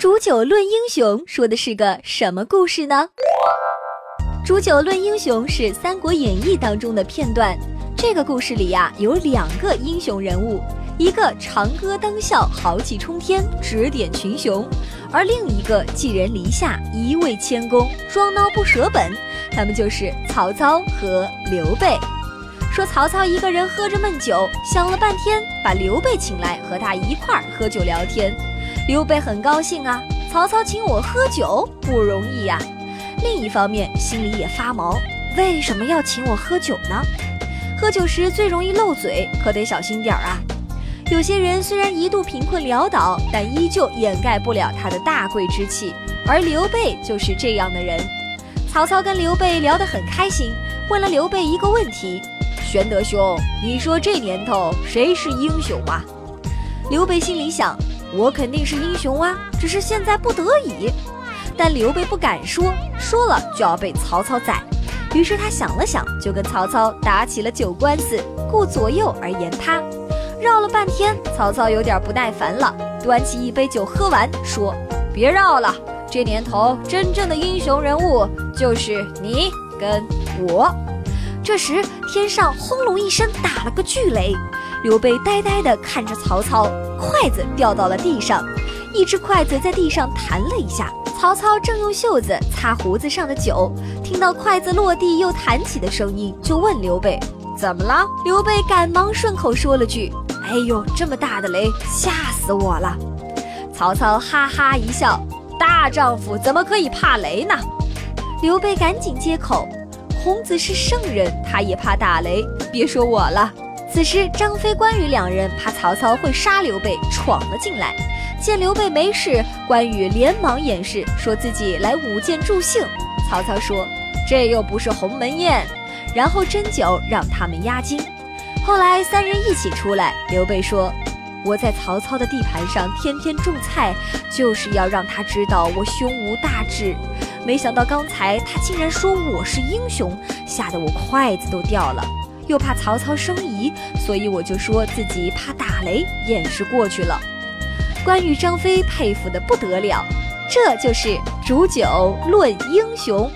煮酒论英雄说的是个什么故事呢？煮酒论英雄是《三国演义》当中的片段。这个故事里呀，有两个英雄人物，一个长歌当笑，豪气冲天，指点群雄；而另一个寄人篱下，一味谦恭，装孬不舍本。他们就是曹操和刘备。说曹操一个人喝着闷酒，想了半天，把刘备请来和他一块儿喝酒聊天。刘备很高兴啊，曹操请我喝酒不容易呀。另一方面心里也发毛，为什么要请我喝酒呢？喝酒时最容易漏嘴，可得小心点儿啊。有些人虽然一度贫困潦倒，但依旧掩盖不了他的大贵之气，而刘备就是这样的人。曹操跟刘备聊得很开心，问了刘备一个问题。玄德兄，你说这年头谁是英雄啊？刘备心里想，我肯定是英雄啊，只是现在不得已。但刘备不敢说，说了就要被曹操宰。于是他想了想，就跟曹操打起了酒官司，顾左右而言他。绕了半天，曹操有点不耐烦了，端起一杯酒喝完，说：“别绕了，这年头真正的英雄人物就是你跟我。”这时，天上轰隆一声打了个巨雷，刘备呆呆地看着曹操，筷子掉到了地上，一只筷子在地上弹了一下。曹操正用袖子擦胡子上的酒，听到筷子落地又弹起的声音，就问刘备：“怎么了？”刘备赶忙顺口说了句：“哎呦，这么大的雷，吓死我了！”曹操哈哈一笑：“大丈夫怎么可以怕雷呢？”刘备赶紧接口。孔子是圣人，他也怕打雷，别说我了。此时，张飞、关羽两人怕曹操会杀刘备，闯了进来。见刘备没事，关羽连忙掩饰，说自己来舞剑助兴。曹操说：“这又不是鸿门宴。”然后斟酒让他们压惊。后来三人一起出来，刘备说：“我在曹操的地盘上天天种菜，就是要让他知道我胸无大志。”没想到刚才他竟然说我是英雄，吓得我筷子都掉了。又怕曹操生疑，所以我就说自己怕打雷，掩饰过去了。关羽、张飞佩服的不得了，这就是煮酒论英雄。